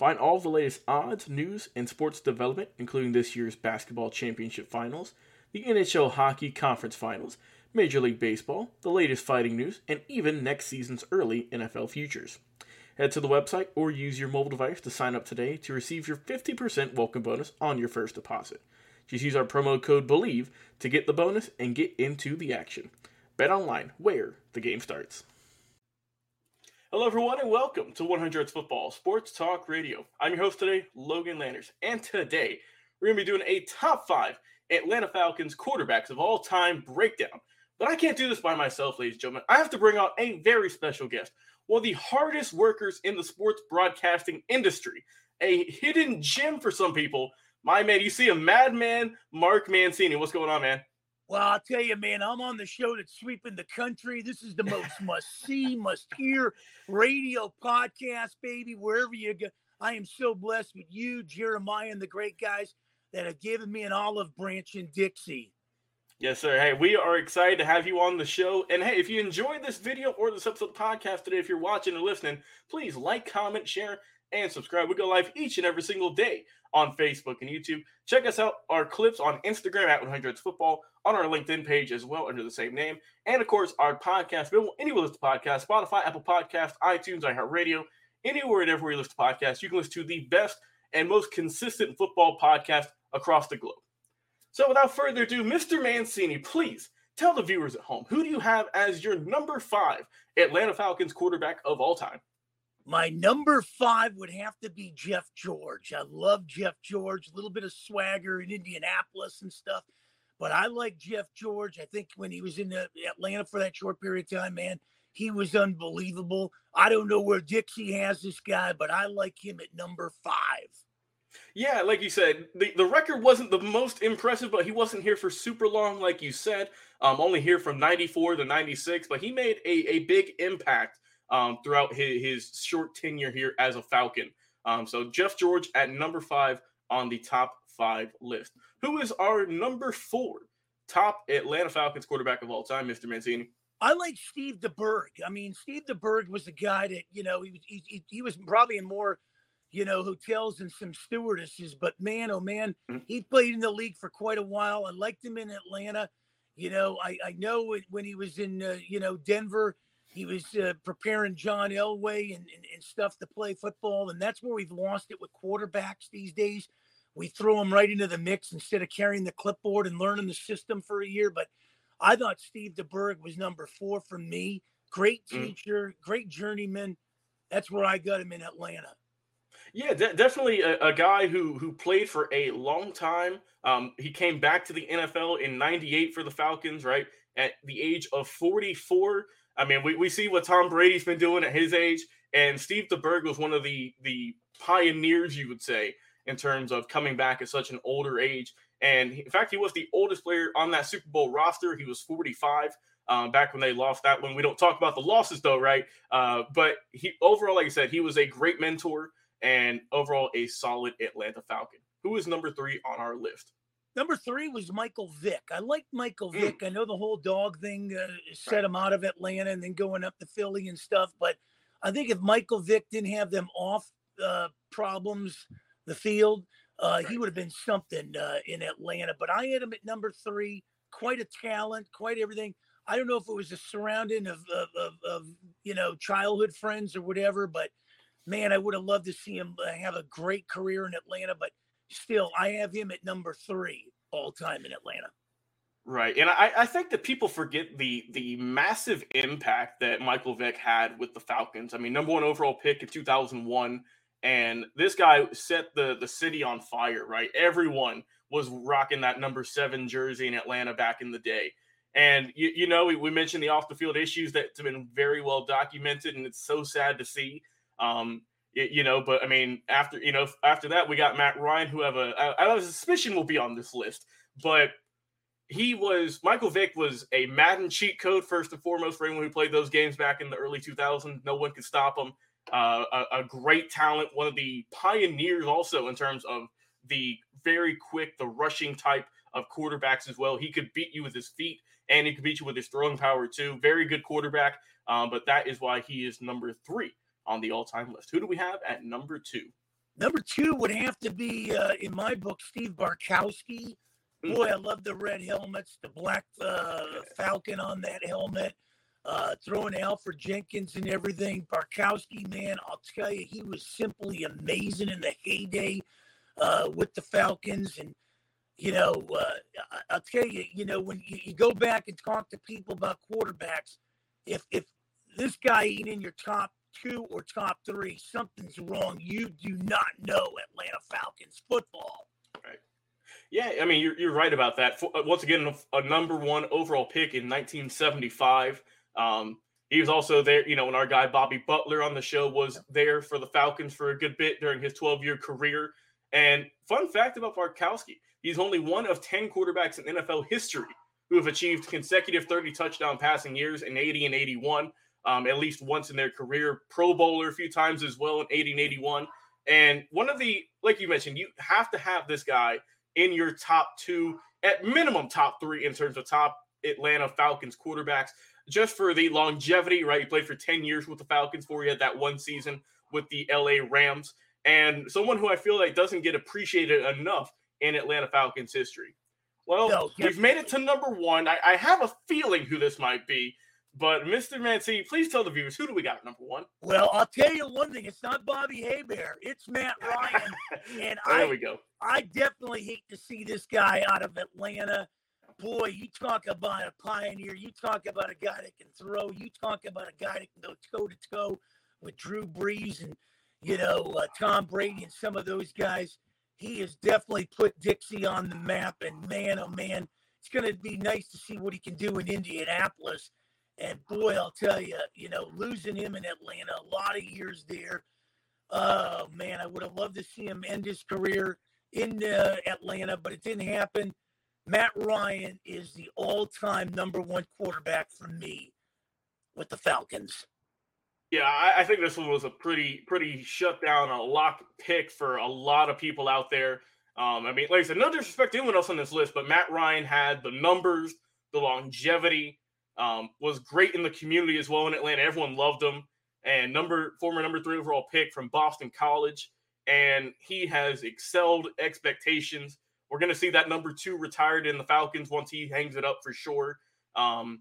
Find all the latest odds, news, and sports development, including this year's basketball championship finals, the NHL hockey conference finals, Major League Baseball, the latest fighting news, and even next season's early NFL futures. Head to the website or use your mobile device to sign up today to receive your 50% welcome bonus on your first deposit. Just use our promo code BELIEVE to get the bonus and get into the action. Bet online, where the game starts. Hello, everyone, and welcome to 100 Football Sports Talk Radio. I'm your host today, Logan Landers, and today we're going to be doing a top five Atlanta Falcons quarterbacks of all time breakdown. But I can't do this by myself, ladies and gentlemen. I have to bring out a very special guest, one of the hardest workers in the sports broadcasting industry, a hidden gem for some people. My man, you see a madman, Mark Mancini. What's going on, man? Well, I'll tell you, man, I'm on the show that's sweeping the country. This is the most must see, must hear radio podcast, baby, wherever you go. I am so blessed with you, Jeremiah, and the great guys that have given me an olive branch in Dixie. Yes, sir. Hey, we are excited to have you on the show. And hey, if you enjoyed this video or this episode of the podcast today, if you're watching or listening, please like, comment, share, and subscribe. We go live each and every single day on Facebook and YouTube. Check us out, our clips on Instagram at 100s Football, on our LinkedIn page as well under the same name. And of course, our podcast, available anywhere to podcasts, Spotify, Apple Podcasts, iTunes, iHeartRadio, anywhere and everywhere you listen to podcasts. You can listen to the best and most consistent football podcast across the globe. So without further ado, Mr. Mancini, please tell the viewers at home, who do you have as your number five Atlanta Falcons quarterback of all time? My number five would have to be Jeff George. I love Jeff George, a little bit of swagger in Indianapolis and stuff. But I like Jeff George. I think when he was in Atlanta for that short period of time, man, he was unbelievable. I don't know where Dixie has this guy, but I like him at number five. Yeah, like you said, the, the record wasn't the most impressive, but he wasn't here for super long, like you said. Um, only here from 94 to 96, but he made a, a big impact um, throughout his, his, short tenure here as a Falcon. Um, so Jeff George at number five on the top five list. Who is our number four top Atlanta Falcons quarterback of all time, Mr. Mancini? I like Steve DeBerg. I mean, Steve DeBerg was a guy that you know he was he, he was probably in more you know hotels and some stewardesses, but man, oh man, mm-hmm. he played in the league for quite a while. I liked him in Atlanta. You know, I I know when he was in uh, you know Denver he was uh, preparing John Elway and, and, and, stuff to play football. And that's where we've lost it with quarterbacks these days. We throw them right into the mix instead of carrying the clipboard and learning the system for a year. But I thought Steve DeBerg was number four for me. Great mm. teacher, mm. great journeyman. That's where I got him in Atlanta. Yeah, de- definitely a, a, guy who who played for a long time. Um, he came back to the NFL in '98 for the Falcons, right at the age of 44. I mean, we, we see what Tom Brady's been doing at his age, and Steve DeBerg was one of the the pioneers, you would say, in terms of coming back at such an older age. And in fact, he was the oldest player on that Super Bowl roster. He was 45 um, back when they lost that one. We don't talk about the losses though, right? Uh, but he overall, like I said, he was a great mentor and overall a solid Atlanta Falcon. Who is number three on our list? Number three was Michael Vick. I liked Michael mm. Vick. I know the whole dog thing uh, set him out of Atlanta and then going up to Philly and stuff. But I think if Michael Vick didn't have them off uh, problems, the field, uh, he would have been something uh, in Atlanta. But I had him at number three. Quite a talent, quite everything. I don't know if it was a surrounding of, of, of, of you know childhood friends or whatever, but man, I would have loved to see him uh, have a great career in Atlanta. But still, I have him at number three all time in Atlanta. Right, and I, I think that people forget the the massive impact that Michael Vick had with the Falcons. I mean, number one overall pick in 2001, and this guy set the the city on fire. Right, everyone was rocking that number seven jersey in Atlanta back in the day. And you, you know, we, we mentioned the off the field issues that's been very well documented, and it's so sad to see. Um, you know, but I mean, after you know, after that, we got Matt Ryan, who have a I, I have a suspicion will be on this list, but he was Michael Vick was a Madden cheat code first and foremost for anyone who played those games back in the early 2000s. No one could stop him. Uh, a, a, great talent, one of the pioneers also in terms of the very quick, the rushing type of quarterbacks as well. He could beat you with his feet and he could beat you with his throwing power too. Very good quarterback, um, but that is why he is number three on the all-time list. Who do we have at number two? Number two would have to be, uh, in my book, Steve Bartkowski. Hmm. Boy, I love the red helmets, the black uh, falcon on that helmet, uh, throwing Alfred Jenkins and everything. Bartkowski, man, I'll tell you, he was simply amazing in the heyday uh, with the Falcons. And, you know, uh, I'll tell you, you know, when you, you go back and talk to people about quarterbacks, if if this guy ain't in your top two or top three, something's wrong. You do not know Atlanta Falcons football. Right. Yeah, I mean, you're, you're right about that. Uh, once again, a, number one overall pick in 1975. Um, he was also there, you know, when our guy Bobby Butler on the show was there for the Falcons for a good bit during his 12 year career. And fun fact about Bartkowski, he's only one of 10 quarterbacks in NFL history who have achieved consecutive 30 touchdown passing years in 80 and 81 um, at least once in their career. Pro Bowler a few times as well in 80 and 81. And one of the, like you mentioned, you have to have this guy in your top two, at minimum top three in terms of top Atlanta Falcons quarterbacks, just for the longevity, right? He played for 10 years with the Falcons before he had that one season with the LA Rams. And someone who I feel like doesn't get appreciated enough in Atlanta Falcons history. Well, no, we've made it to number one. I, I have a feeling who this might be. But Mr. Mancini, please tell the viewers who do we got number one? Well, I'll tell you one thing: it's not Bobby Hebert, it's Matt Ryan. and there I, we go. I definitely hate to see this guy out of Atlanta. Boy, you talk about a pioneer. You talk about a guy that can throw. You talk about a guy that can go toe to toe with Drew Brees and you know uh, Tom Brady and some of those guys. He has definitely put Dixie on the map. And man, oh man, it's going to be nice to see what he can do in Indianapolis and boy, I'll tell you, you know, losing him in Atlanta, a lot of years there. Oh man, I would have loved to see him end his career in uh, Atlanta, but it didn't happen. Matt Ryan is the all-time number one quarterback for me with the Falcons. Yeah, I, I, think this one was a pretty pretty shut down, a lock pick for a lot of people out there. Um, I mean, like I said, no disrespect to anyone else on this list, but Matt Ryan had the numbers, the longevity, um, was great in the community as well in Atlanta. Everyone loved him. And number former number three overall pick from Boston College, and he has excelled expectations. We're going to see that number two retired in the Falcons once he hangs it up for sure. Um,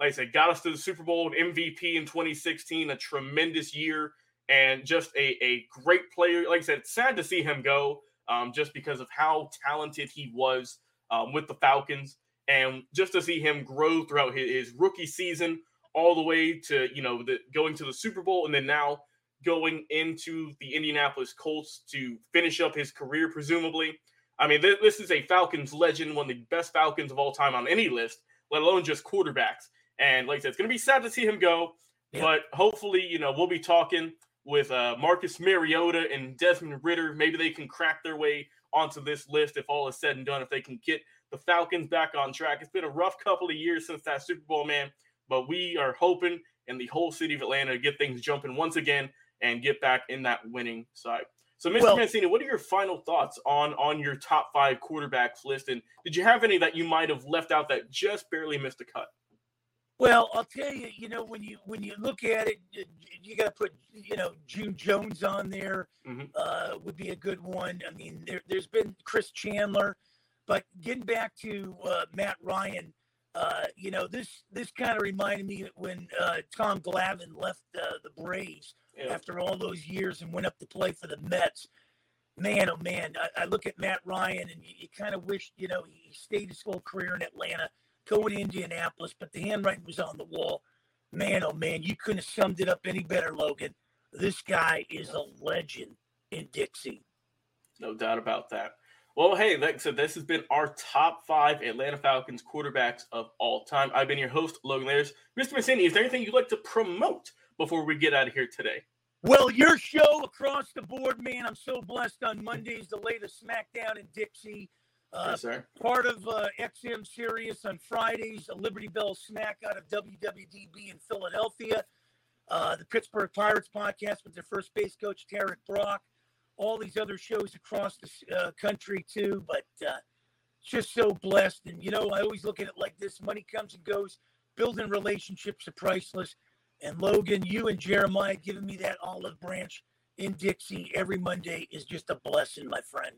like I said, got us to the Super Bowl, MVP in 2016, a tremendous year, and just a, a great player. Like I said, sad to see him go um, just because of how talented he was um, with the Falcons and just to see him grow throughout his, his rookie season all the way to you know the going to the Super Bowl and then now going into the Indianapolis Colts to finish up his career presumably. I mean, th- this is a Falcons legend, one of the best Falcons of all time on any list, let alone just quarterbacks. And like I said, it's going to be sad to see him go, yeah. but hopefully, you know, we'll be talking with uh, Marcus Mariota and Desmond Ridder. Maybe they can crack their way onto this list if all is said and done, if they can get the Falcons back on track. It's been a rough couple of years since that Super Bowl, man, but we are hoping in the whole city of Atlanta to get things jumping once again and get back in that winning side. So, Mr. Well, Mancini, what are your final thoughts on on your top five quarterbacks list? And did you have any that you might have left out that just barely missed a cut? Well, I'll tell you, you know, when you when you look at it, you got to put, you know, June Jones on there mm-hmm. uh, would be a good one. I mean, there, has been Chris Chandler, but getting back to uh, Matt Ryan, uh, you know, this this kind of reminded me when uh, Tom Glavine left uh, the Braves yeah. after all those years and went up to play for the Mets. Man, oh man, I, I look at Matt Ryan and you, you kind of wish, you know, he stayed his whole career in Atlanta going to Indianapolis, but the handwriting was on the wall. Man, oh man, you couldn't have summed it up any better, Logan. This guy is a legend in Dixie. No doubt about that. Well, hey, like I said, this has been our top five Atlanta Falcons quarterbacks of all time. I've been your host, Logan Landers. Mr. Mancini, is there anything you'd like to promote before we get out of here today? Well, your show across the board, man. I'm so blessed on Mondays, the latest SmackDown in Dixie. Uh, yes, sir. Part of uh, XM Sirius on Fridays, a Liberty Bell snack out of WWDB in Philadelphia. Uh, the Pittsburgh Pirates podcast with their first base coach, Tarrik Brock. All these other shows across the uh, country, too. But uh, just so blessed. And, you know, I always look at it like this money comes and goes. Building relationships are priceless. And Logan, you and Jeremiah giving me that olive branch in Dixie every Monday is just a blessing, my friend.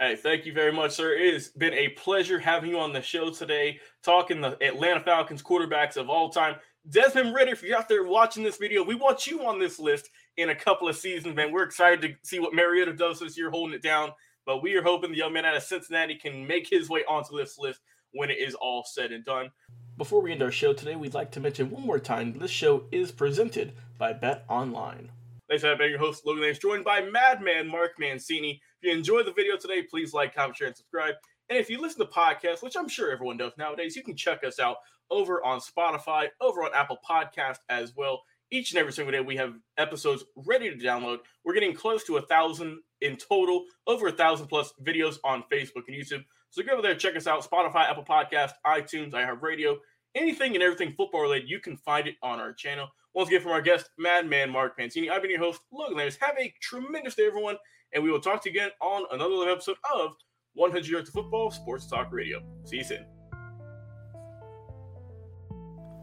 Hey, thank you very much, sir. It has been a pleasure having you on the show today, talking the Atlanta Falcons quarterbacks of all time. Desmond Ridder, if you're out there watching this video, we want you on this list in a couple of seasons, man. We're excited to see what Mariota does this year, holding it down. But we are hoping the young man out of Cincinnati can make his way onto this list when it is all said and done. Before we end our show today, we'd like to mention one more time this show is presented by Bet Online. Thanks for having your host, Logan Lance, joined by Madman Mark Mancini. If you enjoyed the video today, please like, comment, share, and subscribe. And if you listen to podcasts, which I'm sure everyone does nowadays, you can check us out over on Spotify, over on Apple Podcast as well. Each and every single day, we have episodes ready to download. We're getting close to a thousand in total, over a thousand plus videos on Facebook and YouTube. So go over there, check us out Spotify, Apple Podcast, iTunes, iHeartRadio, anything and everything football related, you can find it on our channel. Once again, from our guest, Madman Mark Mancini, I've been your host, Logan Landers. Have a tremendous day, everyone, and we will talk to you again on another episode of 100 Yards of Football Sports Talk Radio. See you soon.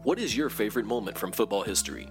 What is your favorite moment from football history?